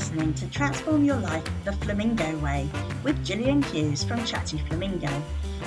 listening to Transform Your Life the Flamingo Way with Gillian Hughes from Chatty Flamingo,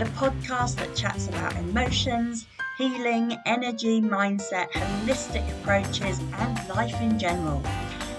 the podcast that chats about emotions, healing, energy, mindset, holistic approaches, and life in general.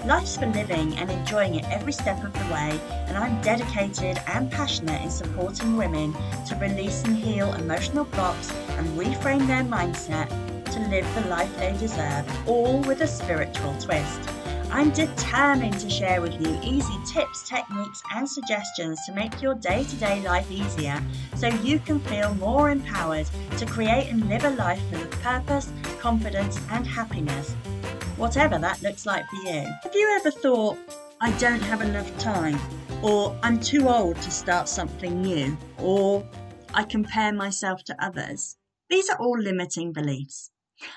Life's for living and enjoying it every step of the way, and I'm dedicated and passionate in supporting women to release and heal emotional blocks and reframe their mindset to live the life they deserve, all with a spiritual twist. I'm determined to share with you easy tips, techniques, and suggestions to make your day to day life easier so you can feel more empowered to create and live a life full of purpose, confidence, and happiness, whatever that looks like for you. Have you ever thought, I don't have enough time, or I'm too old to start something new, or I compare myself to others? These are all limiting beliefs.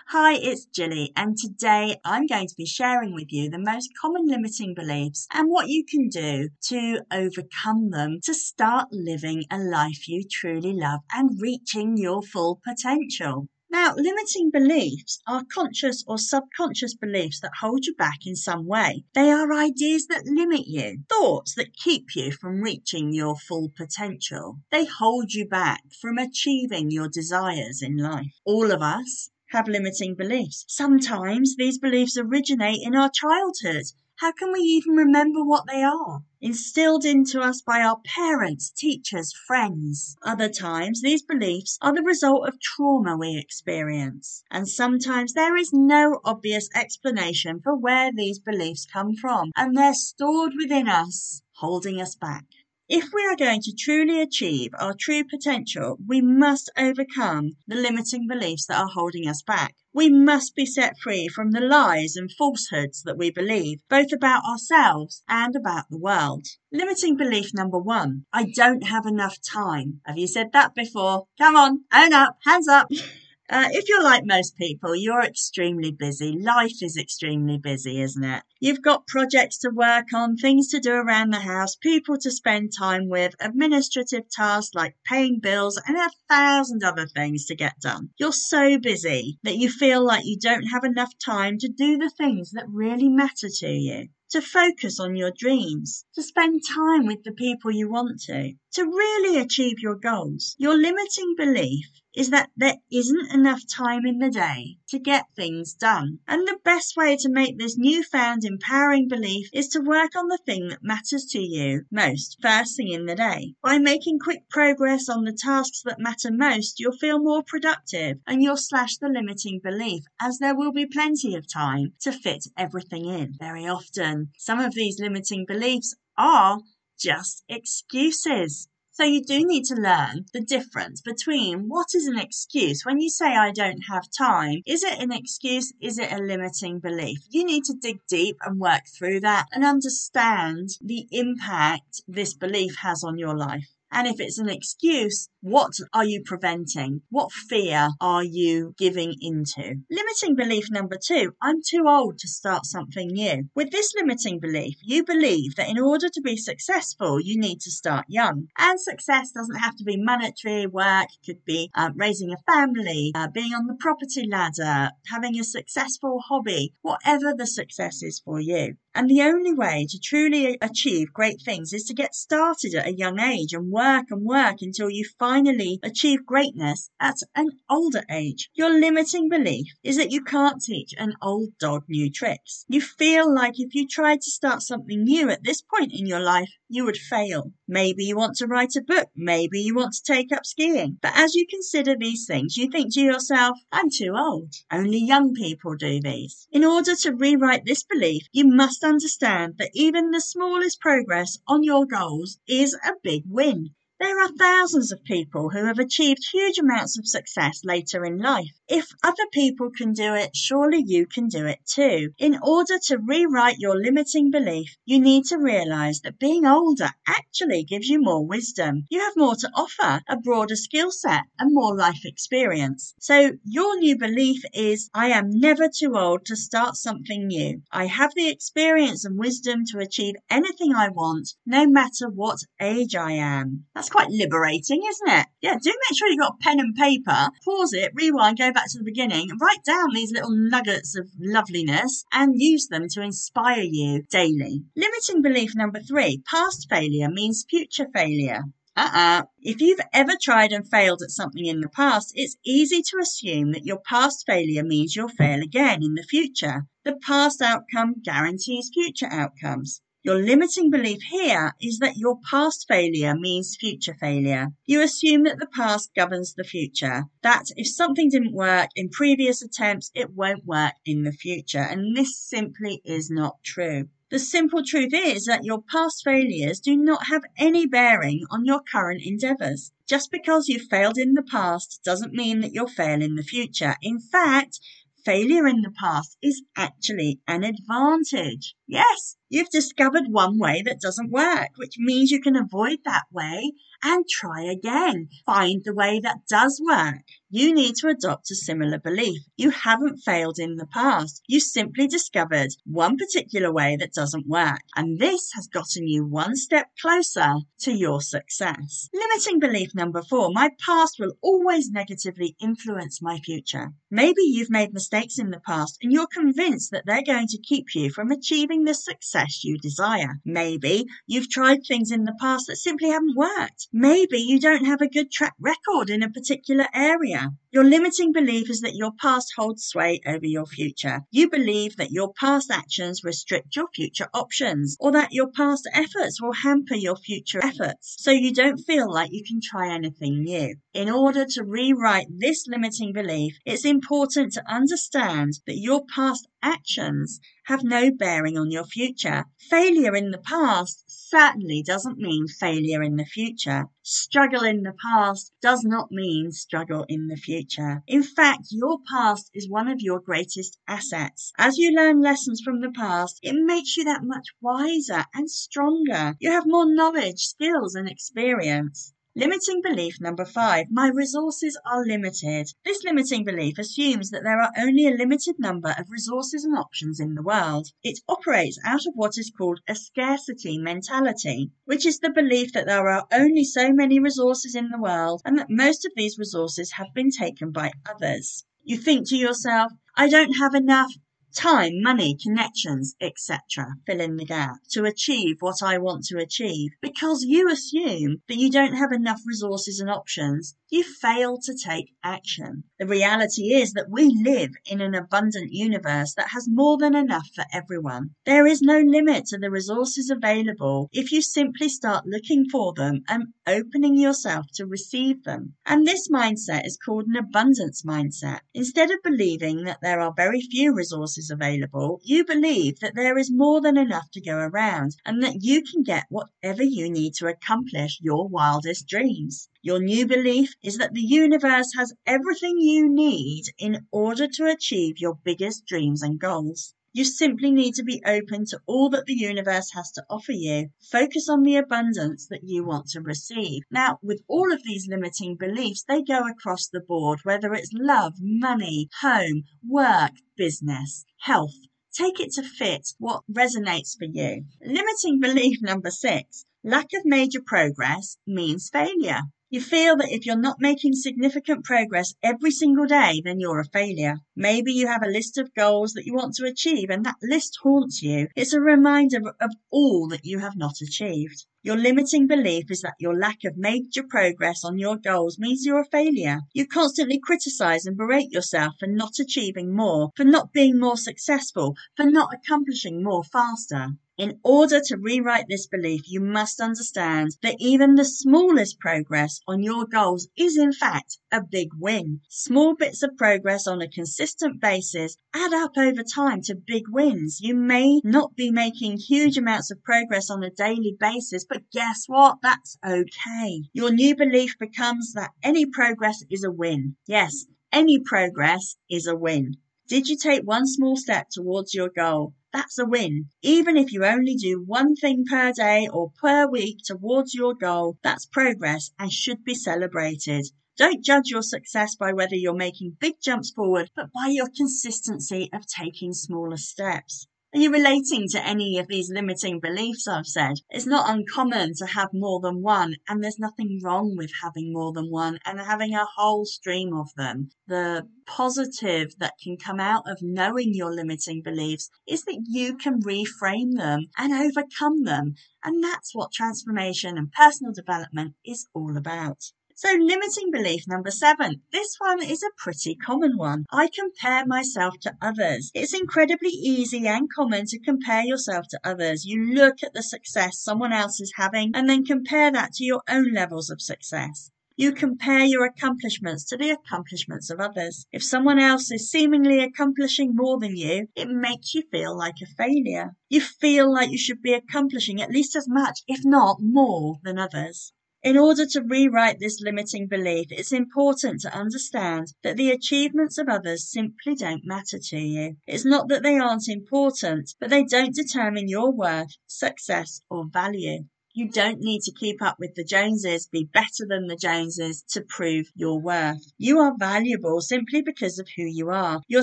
Hi, it's Jilly, and today I'm going to be sharing with you the most common limiting beliefs and what you can do to overcome them to start living a life you truly love and reaching your full potential. Now, limiting beliefs are conscious or subconscious beliefs that hold you back in some way. They are ideas that limit you, thoughts that keep you from reaching your full potential. They hold you back from achieving your desires in life. All of us have limiting beliefs. Sometimes these beliefs originate in our childhood. How can we even remember what they are? Instilled into us by our parents, teachers, friends. Other times, these beliefs are the result of trauma we experience. And sometimes there is no obvious explanation for where these beliefs come from, and they're stored within us, holding us back. If we are going to truly achieve our true potential, we must overcome the limiting beliefs that are holding us back. We must be set free from the lies and falsehoods that we believe, both about ourselves and about the world. Limiting belief number one I don't have enough time. Have you said that before? Come on, own up, hands up. Uh, if you're like most people, you're extremely busy. Life is extremely busy, isn't it? You've got projects to work on, things to do around the house, people to spend time with, administrative tasks like paying bills, and a thousand other things to get done. You're so busy that you feel like you don't have enough time to do the things that really matter to you to focus on your dreams, to spend time with the people you want to, to really achieve your goals. Your limiting belief is that there isn't enough time in the day to get things done. And the best way to make this newfound empowering belief is to work on the thing that matters to you most first thing in the day. By making quick progress on the tasks that matter most, you'll feel more productive and you'll slash the limiting belief as there will be plenty of time to fit everything in. Very often, some of these limiting beliefs are just excuses. So you do need to learn the difference between what is an excuse. When you say I don't have time, is it an excuse? Is it a limiting belief? You need to dig deep and work through that and understand the impact this belief has on your life. And if it's an excuse, what are you preventing? What fear are you giving into? Limiting belief number two, I'm too old to start something new. With this limiting belief, you believe that in order to be successful, you need to start young. And success doesn't have to be monetary work, it could be uh, raising a family, uh, being on the property ladder, having a successful hobby, whatever the success is for you. And the only way to truly achieve great things is to get started at a young age and work and work until you finally achieve greatness at an older age. Your limiting belief is that you can't teach an old dog new tricks. You feel like if you tried to start something new at this point in your life, you would fail. Maybe you want to write a book. Maybe you want to take up skiing. But as you consider these things, you think to yourself, I'm too old. Only young people do these. In order to rewrite this belief, you must understand that even the smallest progress on your goals is a big win. There are thousands of people who have achieved huge amounts of success later in life. If other people can do it, surely you can do it too. In order to rewrite your limiting belief, you need to realize that being older actually gives you more wisdom. You have more to offer, a broader skill set, and more life experience. So your new belief is I am never too old to start something new. I have the experience and wisdom to achieve anything I want, no matter what age I am. That's Quite liberating, isn't it? Yeah, do make sure you've got pen and paper, pause it, rewind, go back to the beginning, write down these little nuggets of loveliness and use them to inspire you daily. Limiting belief number three past failure means future failure. Uh-uh. If you've ever tried and failed at something in the past, it's easy to assume that your past failure means you'll fail again in the future. The past outcome guarantees future outcomes. Your limiting belief here is that your past failure means future failure. You assume that the past governs the future, that if something didn't work in previous attempts, it won't work in the future. And this simply is not true. The simple truth is that your past failures do not have any bearing on your current endeavors. Just because you failed in the past doesn't mean that you'll fail in the future. In fact, failure in the past is actually an advantage. Yes, you've discovered one way that doesn't work, which means you can avoid that way and try again. Find the way that does work. You need to adopt a similar belief. You haven't failed in the past. You simply discovered one particular way that doesn't work. And this has gotten you one step closer to your success. Limiting belief number four. My past will always negatively influence my future. Maybe you've made mistakes in the past and you're convinced that they're going to keep you from achieving the success you desire. Maybe you've tried things in the past that simply haven't worked. Maybe you don't have a good track record in a particular area. Your limiting belief is that your past holds sway over your future. You believe that your past actions restrict your future options or that your past efforts will hamper your future efforts. So you don't feel like you can try anything new. In order to rewrite this limiting belief, it's important to understand that your past actions have no bearing on your future. Failure in the past certainly doesn't mean failure in the future. Struggle in the past does not mean struggle in the future. In fact, your past is one of your greatest assets. As you learn lessons from the past, it makes you that much wiser and stronger. You have more knowledge, skills, and experience. Limiting belief number five. My resources are limited. This limiting belief assumes that there are only a limited number of resources and options in the world. It operates out of what is called a scarcity mentality, which is the belief that there are only so many resources in the world and that most of these resources have been taken by others. You think to yourself, I don't have enough time, money, connections, etc. Fill in the gap to achieve what I want to achieve. Because you assume that you don't have enough resources and options, you fail to take action. The reality is that we live in an abundant universe that has more than enough for everyone. There is no limit to the resources available if you simply start looking for them and opening yourself to receive them. And this mindset is called an abundance mindset. Instead of believing that there are very few resources available, you believe that there is more than enough to go around and that you can get whatever you need to accomplish your wildest dreams. Your new belief is that the universe has everything you need in order to achieve your biggest dreams and goals. You simply need to be open to all that the universe has to offer you. Focus on the abundance that you want to receive. Now, with all of these limiting beliefs, they go across the board, whether it's love, money, home, work, business, health. Take it to fit what resonates for you. Limiting belief number six lack of major progress means failure. You feel that if you're not making significant progress every single day, then you're a failure. Maybe you have a list of goals that you want to achieve and that list haunts you. It's a reminder of all that you have not achieved. Your limiting belief is that your lack of major progress on your goals means you're a failure. You constantly criticize and berate yourself for not achieving more, for not being more successful, for not accomplishing more faster. In order to rewrite this belief, you must understand that even the smallest progress on your goals is in fact a big win. Small bits of progress on a consistent basis add up over time to big wins. You may not be making huge amounts of progress on a daily basis, but guess what? That's okay. Your new belief becomes that any progress is a win. Yes, any progress is a win. Did you take one small step towards your goal? That's a win. Even if you only do one thing per day or per week towards your goal, that's progress and should be celebrated. Don't judge your success by whether you're making big jumps forward, but by your consistency of taking smaller steps. Are you relating to any of these limiting beliefs I've said? It's not uncommon to have more than one, and there's nothing wrong with having more than one and having a whole stream of them. The positive that can come out of knowing your limiting beliefs is that you can reframe them and overcome them. And that's what transformation and personal development is all about. So limiting belief number seven. This one is a pretty common one. I compare myself to others. It's incredibly easy and common to compare yourself to others. You look at the success someone else is having and then compare that to your own levels of success. You compare your accomplishments to the accomplishments of others. If someone else is seemingly accomplishing more than you, it makes you feel like a failure. You feel like you should be accomplishing at least as much, if not more, than others. In order to rewrite this limiting belief, it's important to understand that the achievements of others simply don't matter to you. It's not that they aren't important, but they don't determine your worth, success, or value. You don't need to keep up with the Joneses, be better than the Joneses to prove your worth. You are valuable simply because of who you are. Your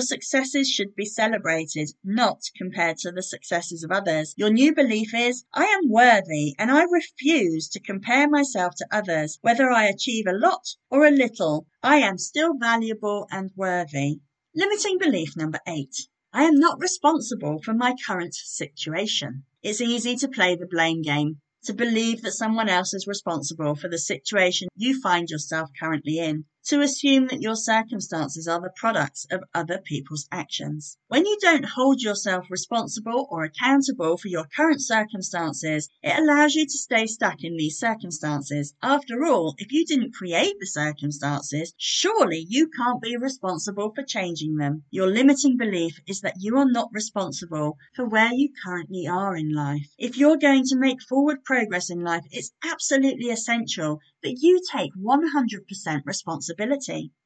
successes should be celebrated, not compared to the successes of others. Your new belief is, I am worthy and I refuse to compare myself to others. Whether I achieve a lot or a little, I am still valuable and worthy. Limiting belief number eight. I am not responsible for my current situation. It's easy to play the blame game to believe that someone else is responsible for the situation you find yourself currently in to assume that your circumstances are the products of other people's actions. When you don't hold yourself responsible or accountable for your current circumstances, it allows you to stay stuck in these circumstances. After all, if you didn't create the circumstances, surely you can't be responsible for changing them. Your limiting belief is that you are not responsible for where you currently are in life. If you're going to make forward progress in life, it's absolutely essential that you take 100% responsibility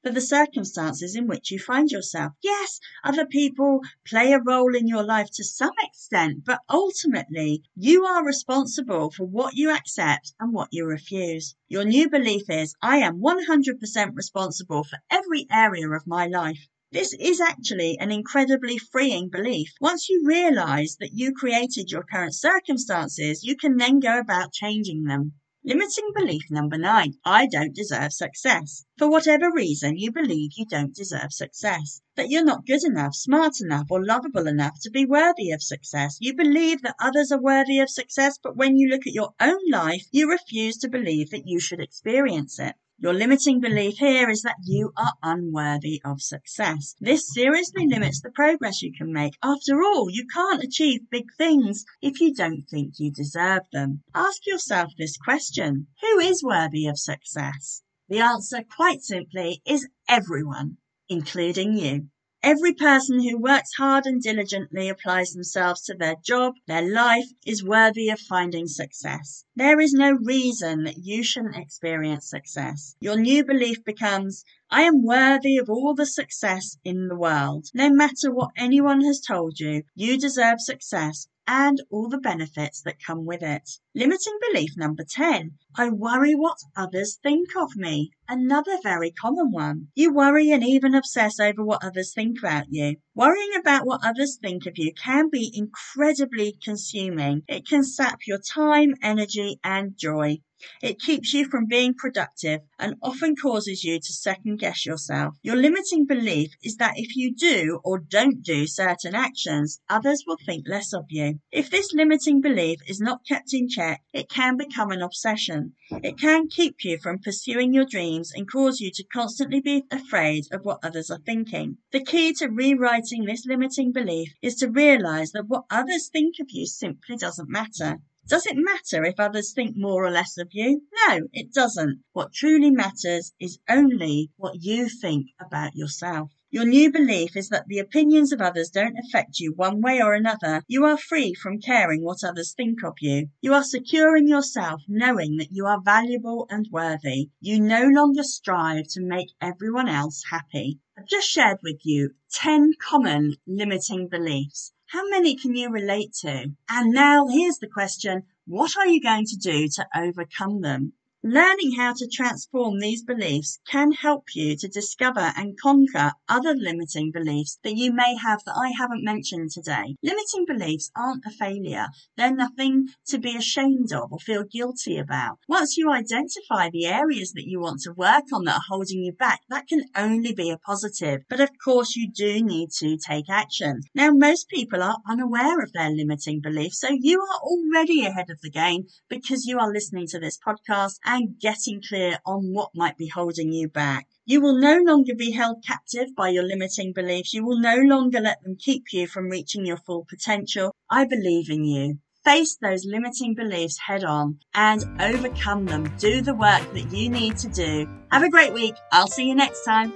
for the circumstances in which you find yourself. Yes, other people play a role in your life to some extent, but ultimately you are responsible for what you accept and what you refuse. Your new belief is, I am 100% responsible for every area of my life. This is actually an incredibly freeing belief. Once you realize that you created your current circumstances, you can then go about changing them. Limiting belief number nine. I don't deserve success. For whatever reason, you believe you don't deserve success. That you're not good enough, smart enough, or lovable enough to be worthy of success. You believe that others are worthy of success, but when you look at your own life, you refuse to believe that you should experience it. Your limiting belief here is that you are unworthy of success. This seriously limits the progress you can make. After all, you can't achieve big things if you don't think you deserve them. Ask yourself this question Who is worthy of success? The answer, quite simply, is everyone, including you. Every person who works hard and diligently applies themselves to their job, their life, is worthy of finding success. There is no reason that you shouldn't experience success. Your new belief becomes, I am worthy of all the success in the world. No matter what anyone has told you, you deserve success and all the benefits that come with it. Limiting belief number 10. I worry what others think of me. Another very common one. You worry and even obsess over what others think about you. Worrying about what others think of you can be incredibly consuming. It can sap your time, energy, and joy. It keeps you from being productive and often causes you to second guess yourself. Your limiting belief is that if you do or don't do certain actions, others will think less of you. If this limiting belief is not kept in check, it can become an obsession. It can keep you from pursuing your dreams and cause you to constantly be afraid of what others are thinking. The key to rewriting this limiting belief is to realize that what others think of you simply doesn't matter. Does it matter if others think more or less of you? No, it doesn't. What truly matters is only what you think about yourself. Your new belief is that the opinions of others don't affect you one way or another. You are free from caring what others think of you. You are secure in yourself, knowing that you are valuable and worthy. You no longer strive to make everyone else happy. I've just shared with you 10 common limiting beliefs. How many can you relate to? And now here's the question what are you going to do to overcome them? Learning how to transform these beliefs can help you to discover and conquer other limiting beliefs that you may have that I haven't mentioned today. Limiting beliefs aren't a failure. They're nothing to be ashamed of or feel guilty about. Once you identify the areas that you want to work on that are holding you back, that can only be a positive. But of course, you do need to take action. Now, most people are unaware of their limiting beliefs, so you are already ahead of the game because you are listening to this podcast and getting clear on what might be holding you back. You will no longer be held captive by your limiting beliefs. You will no longer let them keep you from reaching your full potential. I believe in you. Face those limiting beliefs head on and overcome them. Do the work that you need to do. Have a great week. I'll see you next time.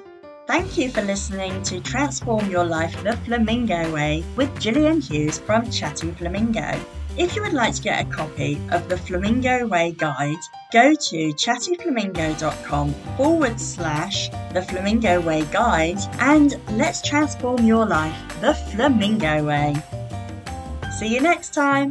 Thank you for listening to Transform Your Life the Flamingo Way with Gillian Hughes from Chatty Flamingo. If you would like to get a copy of the Flamingo Way Guide, go to chattyflamingo.com forward slash the Flamingo Way Guide and let's transform your life the Flamingo Way. See you next time.